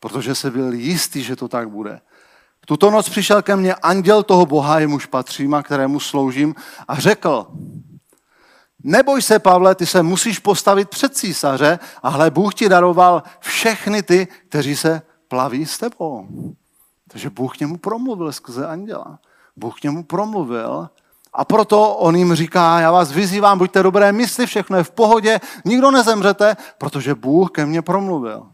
Protože se byl jistý, že to tak bude. Tuto noc přišel ke mně anděl toho Boha, jemuž patřím a kterému sloužím a řekl, neboj se, Pavle, ty se musíš postavit před císaře a hle, Bůh ti daroval všechny ty, kteří se plaví s tebou. Takže Bůh k němu promluvil skrze anděla. Bůh k němu promluvil a proto on jim říká, já vás vyzývám, buďte dobré mysli, všechno je v pohodě, nikdo nezemřete, protože Bůh ke mně promluvil.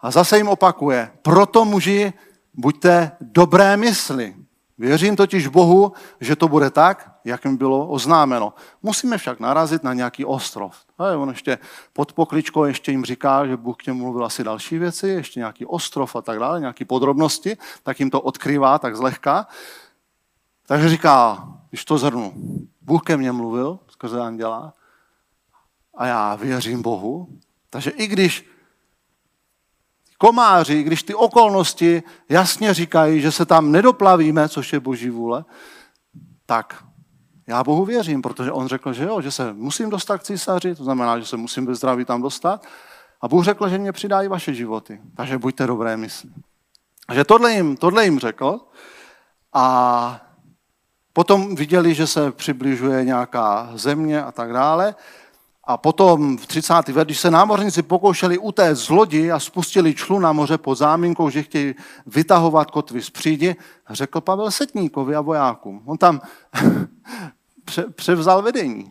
A zase jim opakuje, proto muži buďte dobré mysli. Věřím totiž Bohu, že to bude tak, jak mi bylo oznámeno. Musíme však narazit na nějaký ostrov. A on ještě pod pokličkou ještě jim říká, že Bůh k němu mluvil asi další věci, ještě nějaký ostrov a tak dále, nějaké podrobnosti, tak jim to odkrývá tak zlehka. Takže říká, když to zhrnu, Bůh ke mně mluvil skrze anděla a já věřím Bohu, takže i když komáři, když ty okolnosti jasně říkají, že se tam nedoplavíme, což je boží vůle, tak já Bohu věřím, protože on řekl, že jo, že se musím dostat k císaři, to znamená, že se musím bez zdraví tam dostat. A Bůh řekl, že mě přidají vaše životy, takže buďte dobré mysli. Takže tohle jim, tohle jim řekl a potom viděli, že se přibližuje nějaká země a tak dále. A potom v 30. ver, když se námořníci pokoušeli utéct z lodi a spustili člu na moře pod záminkou, že chtějí vytahovat kotvy z přídi, řekl Pavel Setníkovi a vojákům. On tam převzal vedení.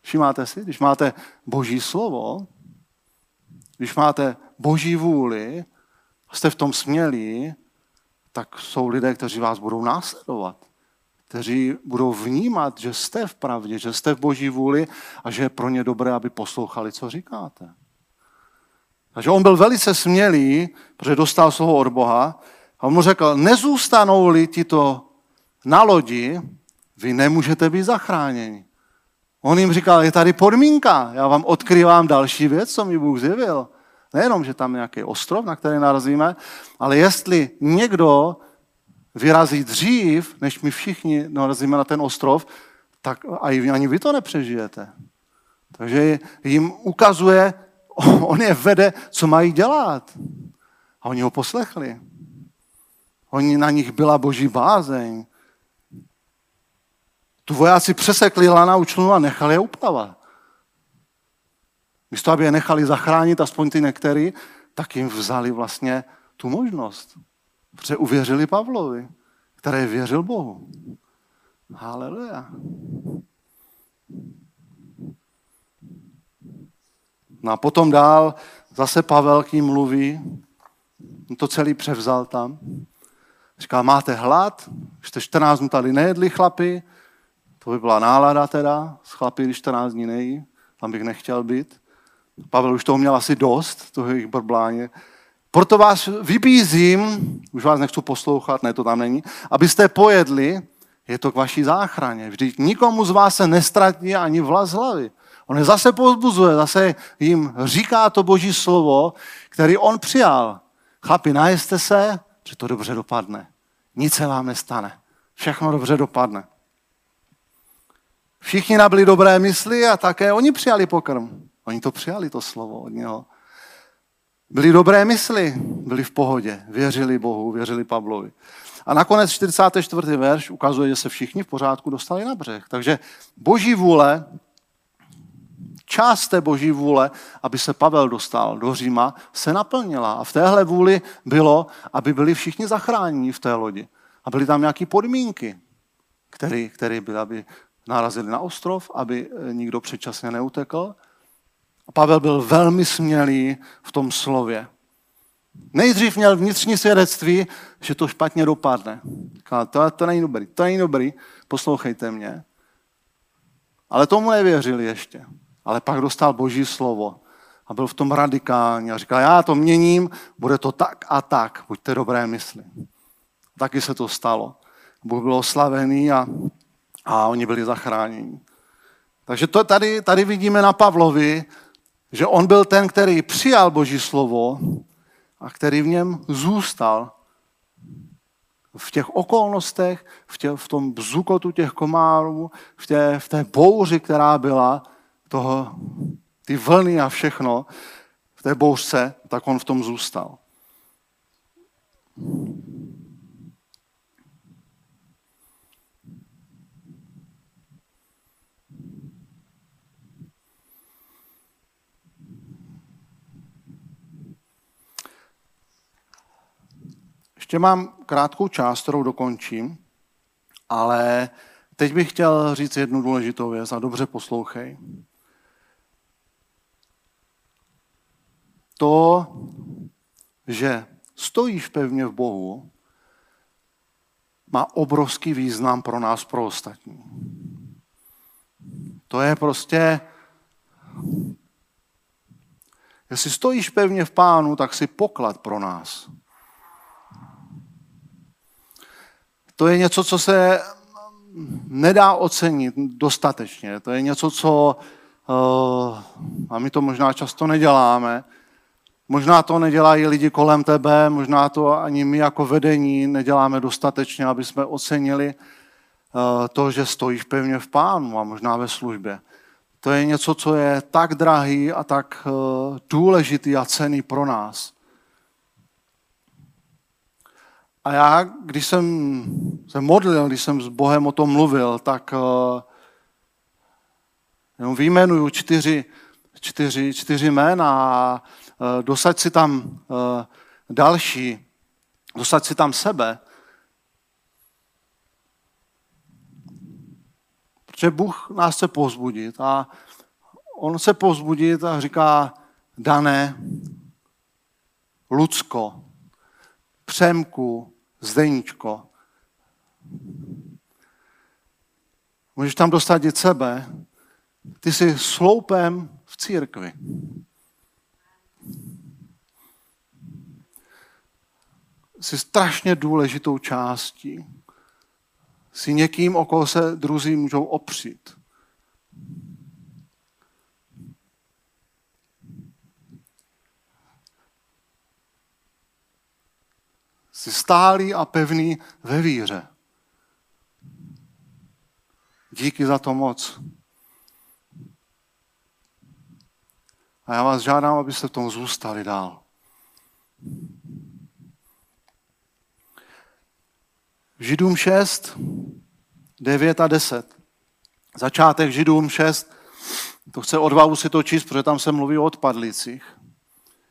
Všimáte si, když máte boží slovo, když máte boží vůli, jste v tom smělí, tak jsou lidé, kteří vás budou následovat. Kteří budou vnímat, že jste v pravdě, že jste v boží vůli a že je pro ně dobré, aby poslouchali, co říkáte. Takže on byl velice smělý, protože dostal slovo od Boha a on mu řekl, nezůstanou-li ti to na lodi, vy nemůžete být zachráněni. On jim říkal, je tady podmínka, já vám odkrývám další věc, co mi Bůh zjevil. Nejenom, že tam je nějaký ostrov, na který narazíme, ale jestli někdo vyrazí dřív, než my všichni narazíme na ten ostrov, tak ani vy to nepřežijete. Takže jim ukazuje, on je vede, co mají dělat. A oni ho poslechli. Oni na nich byla boží bázeň. Tu vojáci přesekli lana učnu a nechali je uplavat. Místo, aby je nechali zachránit aspoň ty některý, tak jim vzali vlastně tu možnost. Protože uvěřili Pavlovi, který věřil Bohu. Haleluja. No a potom dál zase Pavel k ním mluví, to celý převzal tam. Říká, máte hlad, jste 14 dnů tady nejedli chlapi, to by byla nálada teda, s chlapy, když 14 dní nejí, tam bych nechtěl být. Pavel už toho měl asi dost, toho jejich brbláně. Proto vás vybízím, už vás nechci poslouchat, ne, to tam není, abyste pojedli, je to k vaší záchraně. Vždyť nikomu z vás se nestratí ani vlas hlavy. On je zase pozbuzuje, zase jim říká to boží slovo, který on přijal. Chlapi, najeste se, že to dobře dopadne. Nic se vám nestane. Všechno dobře dopadne. Všichni nabili dobré mysli a také oni přijali pokrm. Oni to přijali, to slovo od něho. Byli dobré mysli, byli v pohodě, věřili Bohu, věřili Pavlovi. A nakonec 44. verš ukazuje, že se všichni v pořádku dostali na břeh. Takže boží vůle, část té boží vůle, aby se Pavel dostal do Říma, se naplnila. A v téhle vůli bylo, aby byli všichni zachráněni v té lodi. A byly tam nějaké podmínky, které, které byly, aby narazili na ostrov, aby nikdo předčasně neutekl, a Pavel byl velmi smělý v tom slově. Nejdřív měl vnitřní svědectví, že to špatně dopadne. Říkal, to, to není dobrý, to není dobrý, poslouchejte mě. Ale tomu nevěřili ještě. Ale pak dostal boží slovo a byl v tom radikální a říkal, já to měním, bude to tak a tak, buďte dobré mysli. Taky se to stalo. Bůh byl oslavený a, a oni byli zachráněni. Takže to tady, tady vidíme na Pavlovi, že on byl ten, který přijal Boží slovo a který v něm zůstal v těch okolnostech, v, tě, v tom bzukotu těch komárů, v té, v té bouři, která byla, toho, ty vlny a všechno, v té bouřce, tak on v tom zůstal. Ještě mám krátkou část, kterou dokončím, ale teď bych chtěl říct jednu důležitou věc a dobře poslouchej. To, že stojíš pevně v Bohu, má obrovský význam pro nás, pro ostatní. To je prostě, jestli stojíš pevně v pánu, tak si poklad pro nás. To je něco, co se nedá ocenit dostatečně. To je něco, co, uh, a my to možná často neděláme, možná to nedělají lidi kolem tebe, možná to ani my jako vedení neděláme dostatečně, aby jsme ocenili uh, to, že stojíš pevně v pánu a možná ve službě. To je něco, co je tak drahý a tak uh, důležitý a cený pro nás. A já, když jsem se modlil, když jsem s Bohem o tom mluvil, tak, eh, Jenom vyjmenuju čtyři, čtyři, čtyři jména a e, dosaď si tam e, další, dosaď si tam sebe. Protože Bůh nás chce pozbudit a on se pozbudit a říká, Dané, Lucko, Přemku, Zdeníčko. Můžeš tam dosadit sebe. Ty jsi sloupem v církvi. Jsi strašně důležitou částí. Jsi někým, o koho se druzí můžou opřít. Jsi stálý a pevný ve víře. Díky za to moc. A já vás žádám, abyste v tom zůstali dál. Židům 6, 9 a 10. Začátek Židům 6, to chce odvahu si to číst, protože tam se mluví o odpadlicích.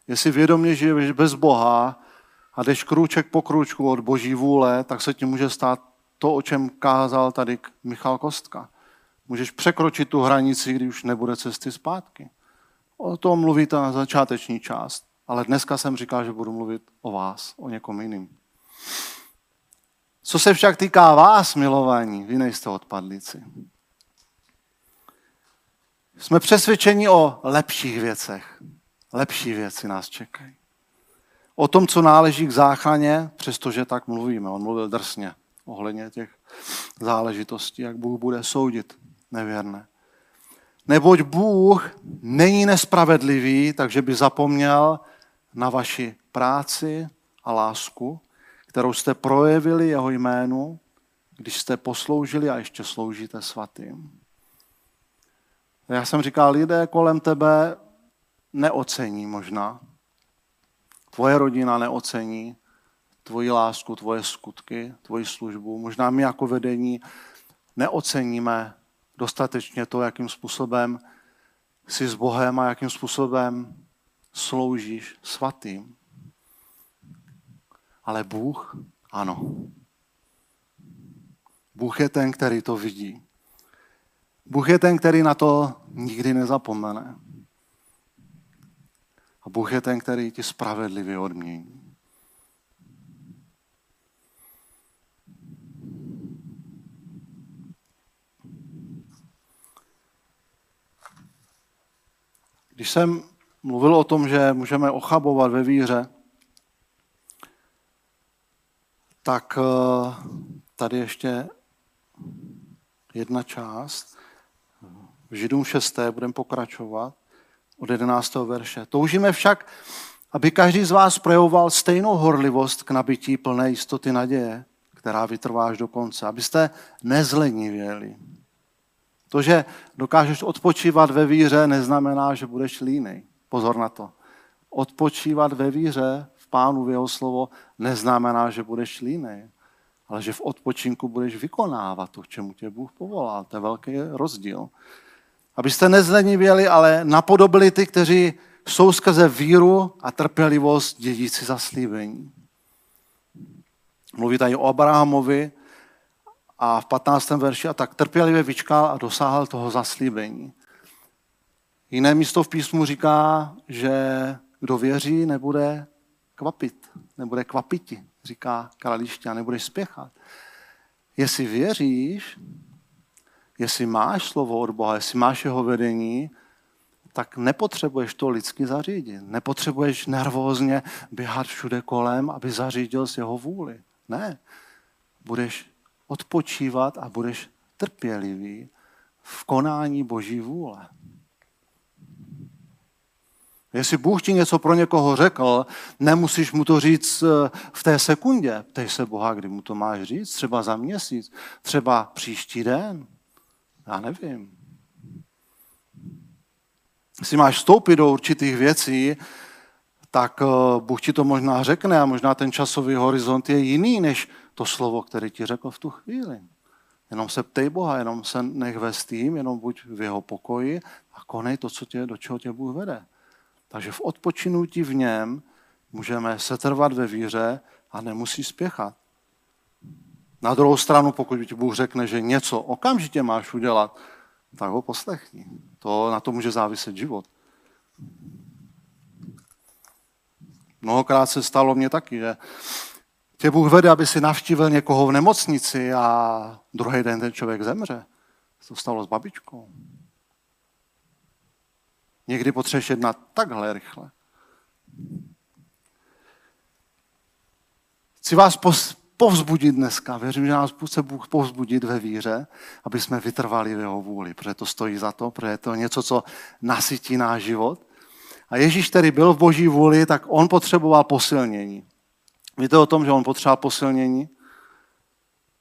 Jestli vědomě žiješ bez Boha a jdeš krůček po krůčku od boží vůle, tak se ti může stát to, o čem kázal tady Michal Kostka. Můžeš překročit tu hranici, když už nebude cesty zpátky. O tom mluví ta začáteční část. Ale dneska jsem říkal, že budu mluvit o vás, o někom jiným. Co se však týká vás, milovaní, vy nejste odpadlíci. Jsme přesvědčeni o lepších věcech. Lepší věci nás čekají. O tom, co náleží k záchraně, přestože tak mluvíme. On mluvil drsně ohledně těch záležitostí, jak Bůh bude soudit nevěrné. Neboť Bůh není nespravedlivý, takže by zapomněl na vaši práci a lásku, kterou jste projevili jeho jménu, když jste posloužili a ještě sloužíte svatým. Já jsem říkal, lidé kolem tebe neocení možná. Tvoje rodina neocení tvoji lásku, tvoje skutky, tvoji službu. Možná my jako vedení neoceníme dostatečně to, jakým způsobem jsi s Bohem a jakým způsobem sloužíš svatým. Ale Bůh, ano. Bůh je ten, který to vidí. Bůh je ten, který na to nikdy nezapomene. A Bůh je ten, který ti spravedlivě odmění. Když jsem mluvil o tom, že můžeme ochabovat ve víře, tak eh, tady ještě jedna část. V Židům 6. budeme pokračovat od 11. verše. Toužíme však, aby každý z vás projevoval stejnou horlivost k nabití plné jistoty naděje, která vytrvá až do konce, abyste nezlenivěli. To, že dokážeš odpočívat ve víře, neznamená, že budeš línej. Pozor na to. Odpočívat ve víře v Pánu, v jeho slovo, neznamená, že budeš línej. Ale že v odpočinku budeš vykonávat to, k čemu tě Bůh povolal. To je velký rozdíl. Abyste nezlenivěli, ale napodobili ty, kteří jsou skrze víru a trpělivost dědíci zaslíbení. Mluví tady o Abrahamovi, a v 15. verši a tak trpělivě vyčkal a dosáhl toho zaslíbení. Jiné místo v písmu říká, že kdo věří, nebude kvapit, nebude kvapiti, říká a nebudeš spěchat. Jestli věříš, jestli máš slovo od Boha, jestli máš jeho vedení, tak nepotřebuješ to lidsky zařídit. Nepotřebuješ nervózně běhat všude kolem, aby zařídil z jeho vůli. Ne. Budeš odpočívat a budeš trpělivý v konání Boží vůle. Jestli Bůh ti něco pro někoho řekl, nemusíš mu to říct eh, v té sekundě. Ptej se Boha, kdy mu to máš říct, třeba za měsíc, třeba příští den. Já nevím. Jestli máš vstoupit do určitých věcí, tak eh, Bůh ti to možná řekne a možná ten časový horizont je jiný, než to slovo, které ti řekl v tu chvíli. Jenom se ptej Boha, jenom se nech vést tím, jenom buď v jeho pokoji a konej to, co tě, do čeho tě Bůh vede. Takže v odpočinutí v něm můžeme setrvat ve víře a nemusí spěchat. Na druhou stranu, pokud ti Bůh řekne, že něco okamžitě máš udělat, tak ho poslechni. To, na to může záviset život. Mnohokrát se stalo mně taky, že tě Bůh vede, aby si navštívil někoho v nemocnici a druhý den ten člověk zemře. To stalo s babičkou. Někdy potřebuješ jednat takhle rychle. Chci vás povzbudit dneska. Věřím, že nás chce Bůh povzbudit ve víře, aby jsme vytrvali v jeho vůli, protože to stojí za to, protože je to něco, co nasytí náš život. A Ježíš, který byl v boží vůli, tak on potřeboval posilnění. Víte o tom, že on potřeboval posilnění?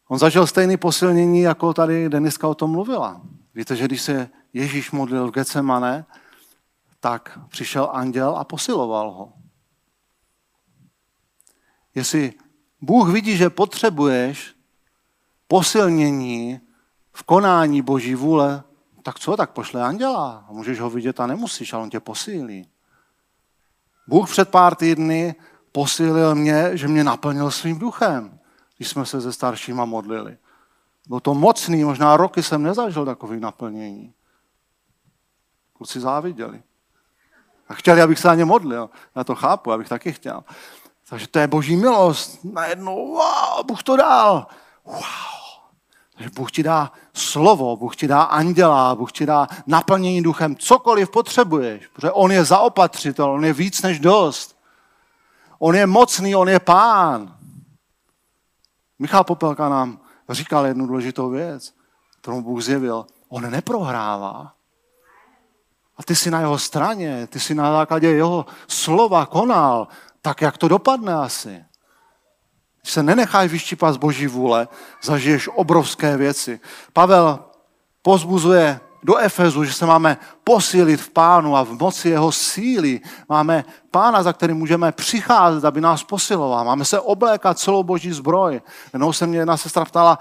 On zažil stejné posilnění, jako tady Deniska o tom mluvila. Víte, že když se Ježíš modlil v Getsemane, tak přišel anděl a posiloval ho. Jestli Bůh vidí, že potřebuješ posilnění v konání Boží vůle, tak co, tak pošle anděla. Můžeš ho vidět a nemusíš, ale on tě posílí. Bůh před pár týdny posílil mě, že mě naplnil svým duchem, když jsme se se staršíma modlili. Bylo to mocný, možná roky jsem nezažil takový naplnění. Kluci záviděli. A chtěli, abych se na ně modlil. Já to chápu, abych taky chtěl. Takže to je boží milost. Najednou, wow, Bůh to dal. Wow. Takže Bůh ti dá slovo, Bůh ti dá anděla, Bůh ti dá naplnění duchem, cokoliv potřebuješ. Protože On je zaopatřitel, On je víc než dost. On je mocný, On je pán. Michal Popelka nám říkal jednu důležitou věc, kterou Bůh zjevil. On neprohrává. A ty jsi na jeho straně, ty jsi na základě jeho slova konal tak jak to dopadne asi? Když se nenecháš vyštípat z boží vůle, zažiješ obrovské věci. Pavel pozbuzuje do Efezu, že se máme posílit v pánu a v moci jeho síly. Máme pána, za kterým můžeme přicházet, aby nás posiloval. Máme se oblékat celou boží zbroj. Jednou se mě jedna sestra ptala,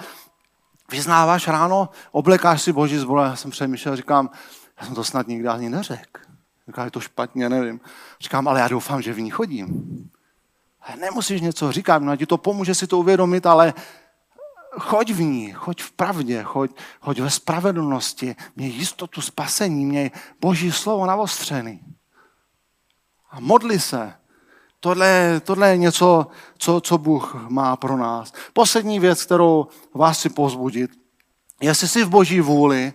vyznáváš ráno, oblékáš si boží zbroj. Já jsem přemýšlel, říkám, já jsem to snad nikdy ani neřekl. Říká, je to špatně, nevím. Říkám, ale já doufám, že v ní chodím. Ale nemusíš něco říkat, no ti to pomůže si to uvědomit, ale choď v ní, choď v pravdě, choď, choď ve spravedlnosti, měj jistotu spasení, měj boží slovo navostřený. A modli se. Tohle, tohle je něco, co, co Bůh má pro nás. Poslední věc, kterou vás si pozbudit. Jestli jsi v boží vůli,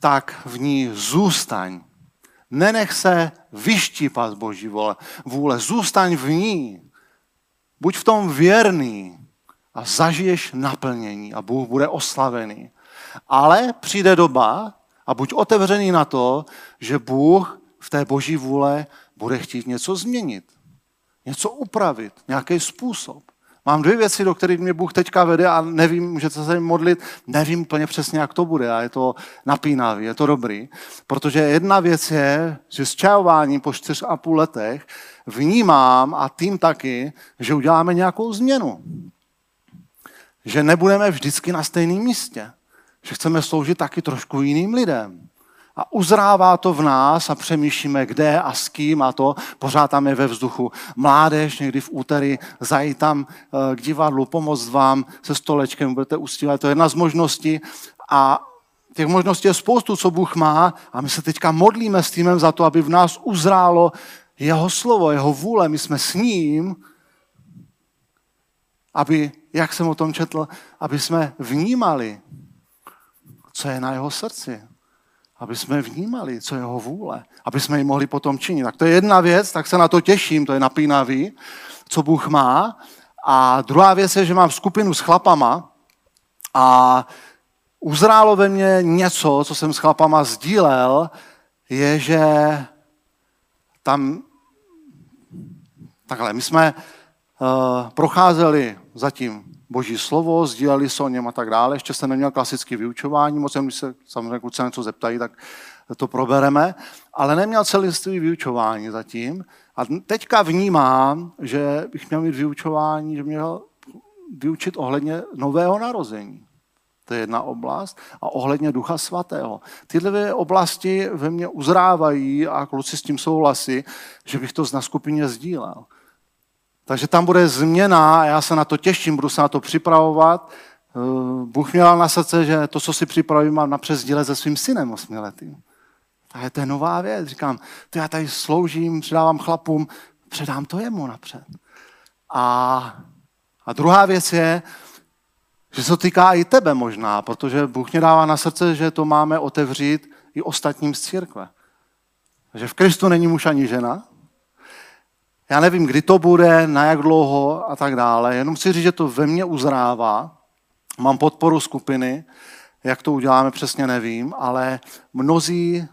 tak v ní zůstaň. Nenech se vyštípat z Boží vůle. vůle. Zůstaň v ní. Buď v tom věrný a zažiješ naplnění a Bůh bude oslavený. Ale přijde doba a buď otevřený na to, že Bůh v té boží vůle bude chtít něco změnit, něco upravit, nějaký způsob. Mám dvě věci, do kterých mě Bůh teďka vede a nevím, můžete se modlit, nevím úplně přesně, jak to bude a je to napínavý, je to dobrý. Protože jedna věc je, že s čajováním po čtyř a půl letech vnímám a tým taky, že uděláme nějakou změnu. Že nebudeme vždycky na stejném místě. Že chceme sloužit taky trošku jiným lidem a uzrává to v nás a přemýšlíme, kde a s kým a to. Pořád tam je ve vzduchu mládež, někdy v úterý zajít tam eh, k divadlu, pomoct vám se stolečkem, budete ustívat. To je jedna z možností a těch možností je spoustu, co Bůh má a my se teďka modlíme s týmem za to, aby v nás uzrálo jeho slovo, jeho vůle. My jsme s ním, aby, jak jsem o tom četl, aby jsme vnímali, co je na jeho srdci aby jsme vnímali, co je jeho vůle, aby jsme ji mohli potom činit. Tak to je jedna věc, tak se na to těším, to je napínavý, co Bůh má. A druhá věc je, že mám skupinu s chlapama a uzrálo ve mně něco, co jsem s chlapama sdílel, je, že tam takhle, my jsme procházeli zatím boží slovo, sdíleli se o něm a tak dále. Ještě jsem neměl klasické vyučování, moc jsem, když se samozřejmě kluci něco zeptají, tak to probereme, ale neměl celistvý vyučování zatím. A teďka vnímám, že bych měl mít vyučování, že měl vyučit ohledně nového narození. To je jedna oblast. A ohledně Ducha Svatého. Tyhle dvě oblasti ve mně uzrávají a kluci s tím souhlasí, že bych to na skupině sdílel. Takže tam bude změna a já se na to těším, budu se na to připravovat. Eh, Bůh měl na srdce, že to, co si připravím, mám napřed sdílet se svým synem osmiletým. je to nová věc. Říkám, to já tady sloužím, předávám chlapům, předám to jemu napřed. A, a druhá věc je, že se to týká i tebe možná, protože Bůh mě dává na srdce, že to máme otevřít i ostatním z církve. Že v Kristu není muž ani žena. Já nevím, kdy to bude, na jak dlouho a tak dále. Jenom chci říct, že to ve mně uzrává. Mám podporu skupiny, jak to uděláme, přesně nevím, ale mnozí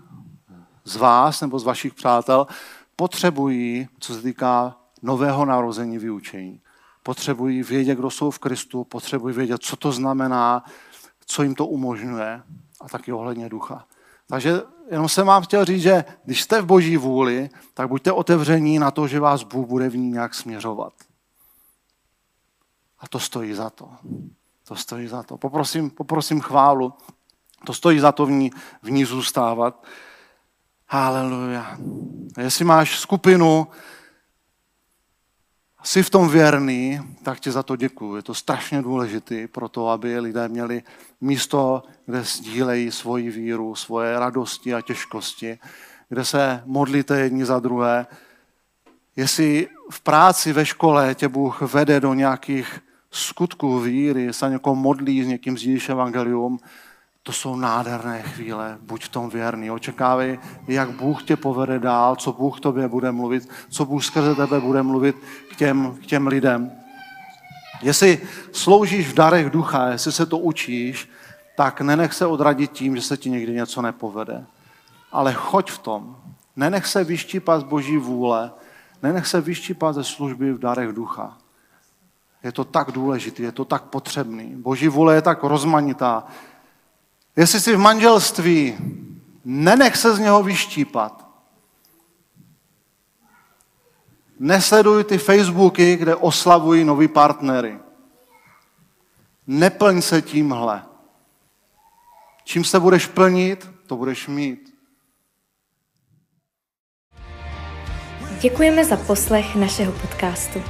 z vás nebo z vašich přátel potřebují, co se týká nového narození vyučení potřebují vědět, kdo jsou v Kristu, potřebují vědět, co to znamená, co jim to umožňuje a taky ohledně ducha. Takže jenom jsem vám chtěl říct, že když jste v boží vůli, tak buďte otevření na to, že vás Bůh bude v ní nějak směřovat. A to stojí za to. To stojí za to. Poprosím, poprosím chválu. To stojí za to v ní, v ní zůstávat. Haleluja. Jestli máš skupinu, jsi v tom věrný, tak ti za to děkuji. Je to strašně důležité pro to, aby lidé měli místo, kde sdílejí svoji víru, svoje radosti a těžkosti, kde se modlíte jedni za druhé. Jestli v práci, ve škole tě Bůh vede do nějakých skutků víry, se někoho modlí, s někým sdílíš evangelium, to jsou nádherné chvíle, buď v tom věrný. Očekávej, jak Bůh tě povede dál, co Bůh tobě bude mluvit, co Bůh skrze tebe bude mluvit k těm, k těm lidem. Jestli sloužíš v darech ducha, jestli se to učíš, tak nenech se odradit tím, že se ti někdy něco nepovede. Ale choď v tom. Nenech se vyštípat z boží vůle, nenech se vyštípat ze služby v darech ducha. Je to tak důležité, je to tak potřebný. Boží vůle je tak rozmanitá, Jestli jsi v manželství, nenech se z něho vyštípat. Nesleduj ty Facebooky, kde oslavují noví partnery. Neplň se tímhle. Čím se budeš plnit, to budeš mít. Děkujeme za poslech našeho podcastu.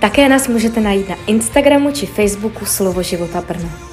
Také nás můžete najít na Instagramu či Facebooku Slovo života Brno.